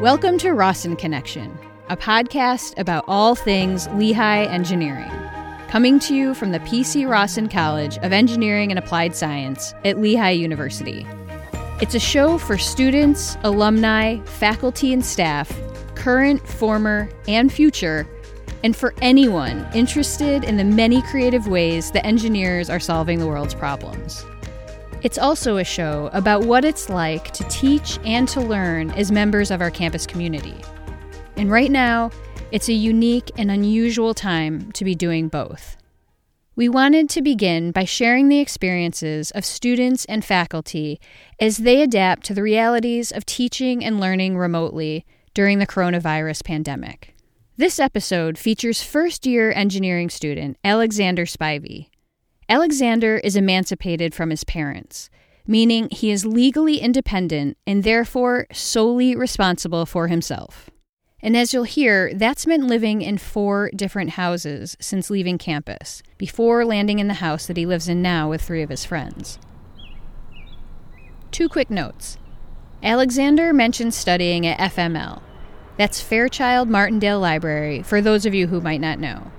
Welcome to Rossin Connection, a podcast about all things Lehigh engineering. Coming to you from the PC Rossin College of Engineering and Applied Science at Lehigh University. It's a show for students, alumni, faculty, and staff, current, former, and future, and for anyone interested in the many creative ways that engineers are solving the world's problems. It's also a show about what it's like to teach and to learn as members of our campus community. And right now, it's a unique and unusual time to be doing both. We wanted to begin by sharing the experiences of students and faculty as they adapt to the realities of teaching and learning remotely during the coronavirus pandemic. This episode features first year engineering student Alexander Spivey. Alexander is emancipated from his parents, meaning he is legally independent and therefore solely responsible for himself. And as you'll hear, that's meant living in four different houses since leaving campus, before landing in the house that he lives in now with three of his friends. Two quick notes. Alexander mentioned studying at FML. That's Fairchild Martindale Library, for those of you who might not know.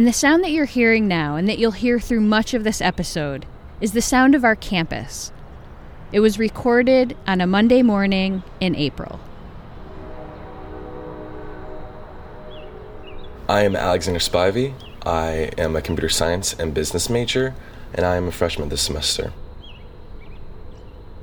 And the sound that you're hearing now, and that you'll hear through much of this episode, is the sound of our campus. It was recorded on a Monday morning in April. I am Alexander Spivey. I am a computer science and business major, and I am a freshman this semester.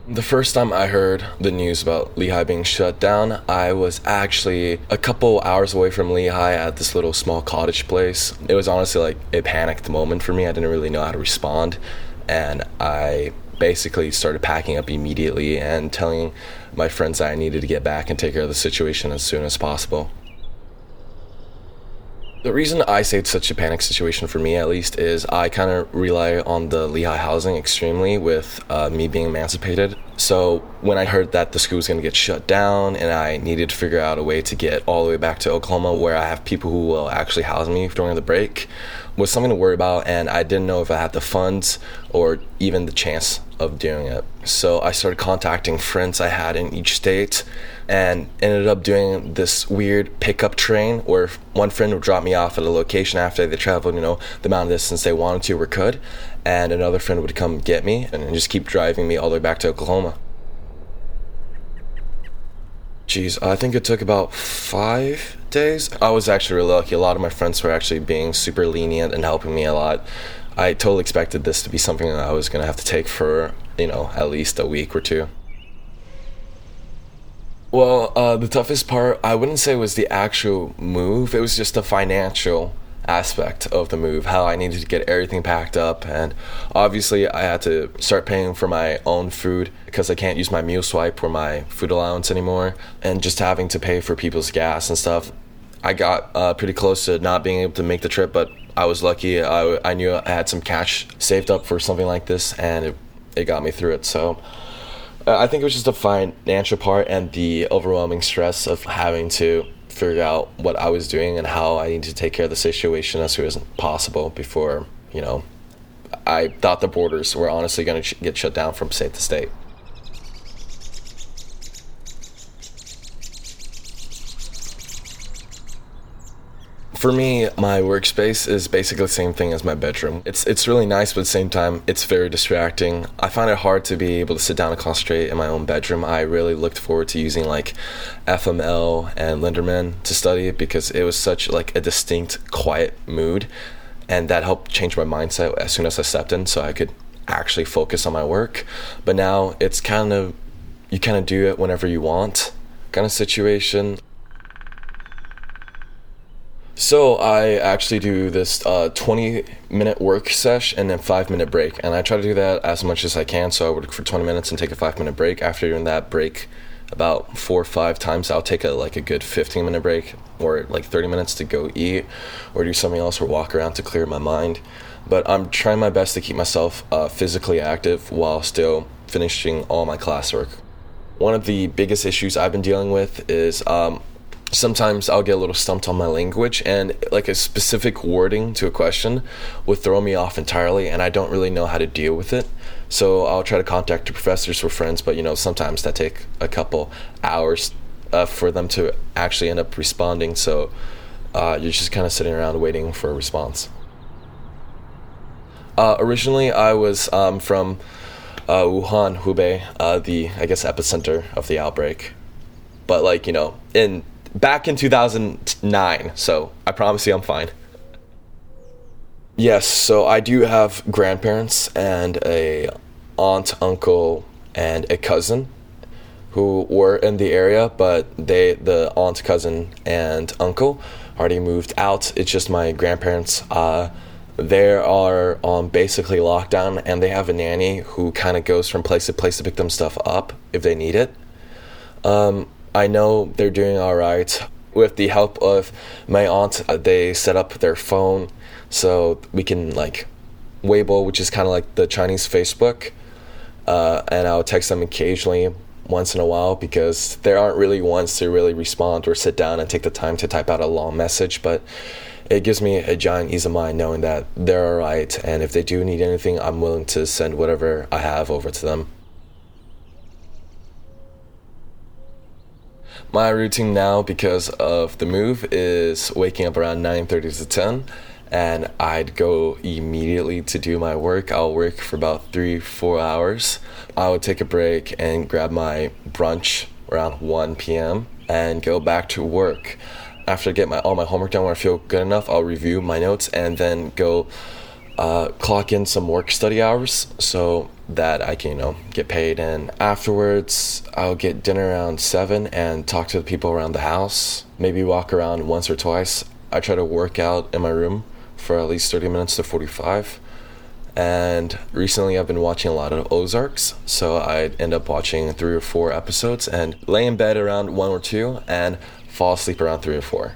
The first time I heard the news about Lehigh being shut down, I was actually a couple hours away from Lehigh at this little small cottage place. It was honestly like a panicked moment for me. I didn't really know how to respond, and I basically started packing up immediately and telling my friends that I needed to get back and take care of the situation as soon as possible. The reason I say it's such a panic situation for me, at least, is I kind of rely on the Lehigh housing extremely with uh, me being emancipated. So when I heard that the school was going to get shut down and I needed to figure out a way to get all the way back to Oklahoma where I have people who will actually house me during the break was something to worry about. And I didn't know if I had the funds or even the chance of doing it. So I started contacting friends I had in each state and ended up doing this weird pickup train where one friend would drop me off at a location after they traveled, you know, the amount of distance they wanted to or could, and another friend would come get me and just keep driving me all the way back to Oklahoma. Jeez, I think it took about five days. I was actually really lucky. A lot of my friends were actually being super lenient and helping me a lot. I totally expected this to be something that I was going to have to take for, you know, at least a week or two. Well, uh, the toughest part, I wouldn't say was the actual move. It was just the financial aspect of the move, how I needed to get everything packed up. And obviously, I had to start paying for my own food because I can't use my meal swipe or my food allowance anymore. And just having to pay for people's gas and stuff. I got uh, pretty close to not being able to make the trip, but I was lucky. I, I knew I had some cash saved up for something like this, and it, it got me through it. So uh, I think it was just the financial part and the overwhelming stress of having to figure out what I was doing and how I needed to take care of the situation as soon as possible before, you know, I thought the borders were honestly going to sh- get shut down from state to state. For me, my workspace is basically the same thing as my bedroom. It's it's really nice, but at the same time, it's very distracting. I find it hard to be able to sit down and concentrate in my own bedroom. I really looked forward to using like FML and Linderman to study it because it was such like a distinct, quiet mood, and that helped change my mindset as soon as I stepped in, so I could actually focus on my work. But now it's kind of you kind of do it whenever you want kind of situation. So I actually do this uh, 20 minute work sesh and then five minute break, and I try to do that as much as I can. So I work for 20 minutes and take a five minute break. After doing that break, about four or five times, I'll take a like a good 15 minute break or like 30 minutes to go eat or do something else or walk around to clear my mind. But I'm trying my best to keep myself uh, physically active while still finishing all my classwork. One of the biggest issues I've been dealing with is um, sometimes I'll get a little stumped on my language and like a specific wording to a question would throw me off entirely and I don't really know how to deal with it. So I'll try to contact the professors or friends, but you know, sometimes that take a couple hours uh, for them to actually end up responding. So uh, you're just kind of sitting around waiting for a response. Uh, originally, I was um, from uh, Wuhan, Hubei, uh, the I guess epicenter of the outbreak. But like you know, in back in 2009, so I promise you, I'm fine. Yes, so I do have grandparents and a aunt, uncle, and a cousin who were in the area, but they the aunt, cousin, and uncle already moved out. It's just my grandparents. Uh, they are on basically lockdown, and they have a nanny who kind of goes from place to place to pick them stuff up if they need it. Um, I know they're doing all right. With the help of my aunt, uh, they set up their phone so we can like Weibo, which is kind of like the Chinese Facebook, uh, and I'll text them occasionally once in a while because there aren't really ones to really respond or sit down and take the time to type out a long message. But it gives me a giant ease of mind knowing that they're all right, and if they do need anything, I'm willing to send whatever I have over to them. My routine now, because of the move, is waking up around 9:30 to 10 and I'd go immediately to do my work. I'll work for about three, four hours. I would take a break and grab my brunch around 1 p.m. and go back to work. After I get my all my homework done, when I feel good enough, I'll review my notes and then go uh, clock in some work study hours so that I can, you know, get paid. And afterwards, I'll get dinner around seven and talk to the people around the house. Maybe walk around once or twice. I try to work out in my room for at least 30 minutes to 45. And recently I've been watching a lot of Ozarks, so I end up watching three or four episodes and lay in bed around one or two and fall asleep around three or four.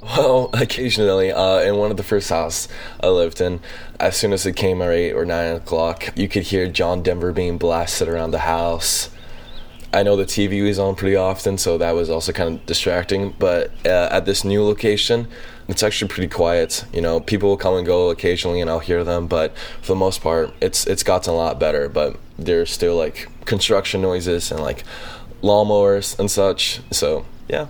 Well, occasionally, uh, in one of the first houses I lived in, as soon as it came at 8 or 9 o'clock, you could hear John Denver being blasted around the house. I know the TV was on pretty often, so that was also kind of distracting. But uh, at this new location, it's actually pretty quiet. You know, people will come and go occasionally, and I'll hear them. But for the most part, it's it's gotten a lot better. But there's still like construction noises and like lawnmowers and such. So yeah.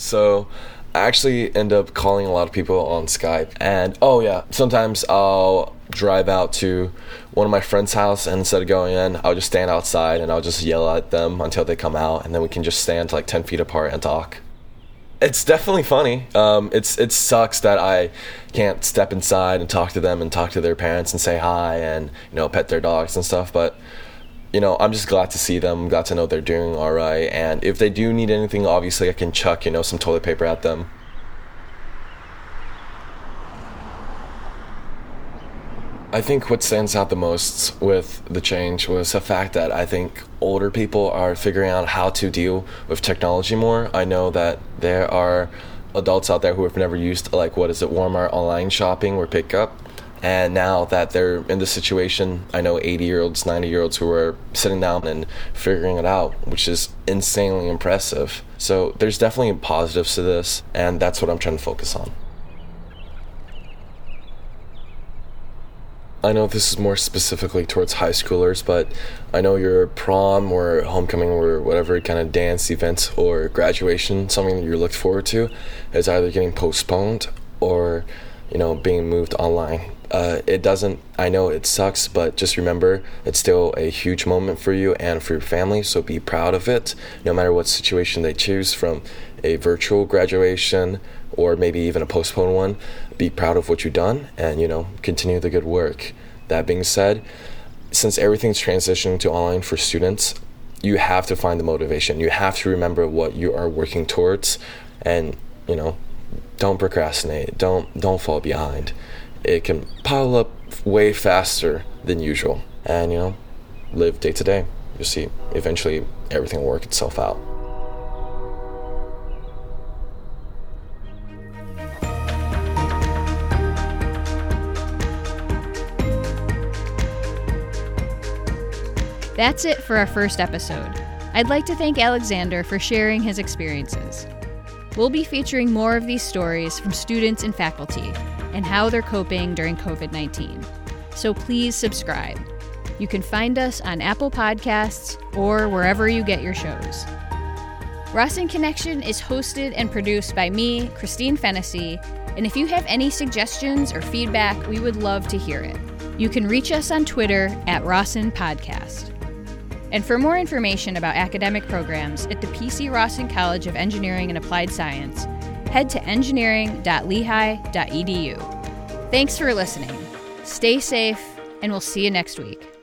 So I actually end up calling a lot of people on Skype. And oh yeah, sometimes I'll drive out to one of my friends' house and instead of going in, I'll just stand outside and I'll just yell at them until they come out and then we can just stand like 10 feet apart and talk. It's definitely funny. Um, it's it sucks that I can't step inside and talk to them and talk to their parents and say hi and you know pet their dogs and stuff. But you know, I'm just glad to see them, glad to know they're doing all right. And if they do need anything, obviously I can chuck you know some toilet paper at them. I think what stands out the most with the change was the fact that I think older people are figuring out how to deal with technology more. I know that there are adults out there who have never used like what is it Walmart online shopping or pickup. And now that they're in this situation, I know 80 year olds, 90 year olds who are sitting down and figuring it out, which is insanely impressive. So there's definitely positives to this, and that's what I'm trying to focus on. I know this is more specifically towards high schoolers, but I know your prom or homecoming or whatever kind of dance event or graduation, something that you're looked forward to, is either getting postponed or, you know, being moved online. Uh, it doesn't, I know it sucks, but just remember it's still a huge moment for you and for your family, so be proud of it, no matter what situation they choose from a virtual graduation or maybe even a postponed one, be proud of what you've done and, you know, continue the good work. That being said, since everything's transitioning to online for students, you have to find the motivation. You have to remember what you are working towards and, you know, don't procrastinate. Don't don't fall behind. It can pile up way faster than usual. And, you know, live day to day. You'll see eventually everything will work itself out. That's it for our first episode. I'd like to thank Alexander for sharing his experiences. We'll be featuring more of these stories from students and faculty and how they're coping during COVID 19. So please subscribe. You can find us on Apple Podcasts or wherever you get your shows. Rossin Connection is hosted and produced by me, Christine Fennessy, and if you have any suggestions or feedback, we would love to hear it. You can reach us on Twitter at Rossin Podcast. And for more information about academic programs at the PC Rossin College of Engineering and Applied Science, head to engineering.lehigh.edu. Thanks for listening. Stay safe, and we'll see you next week.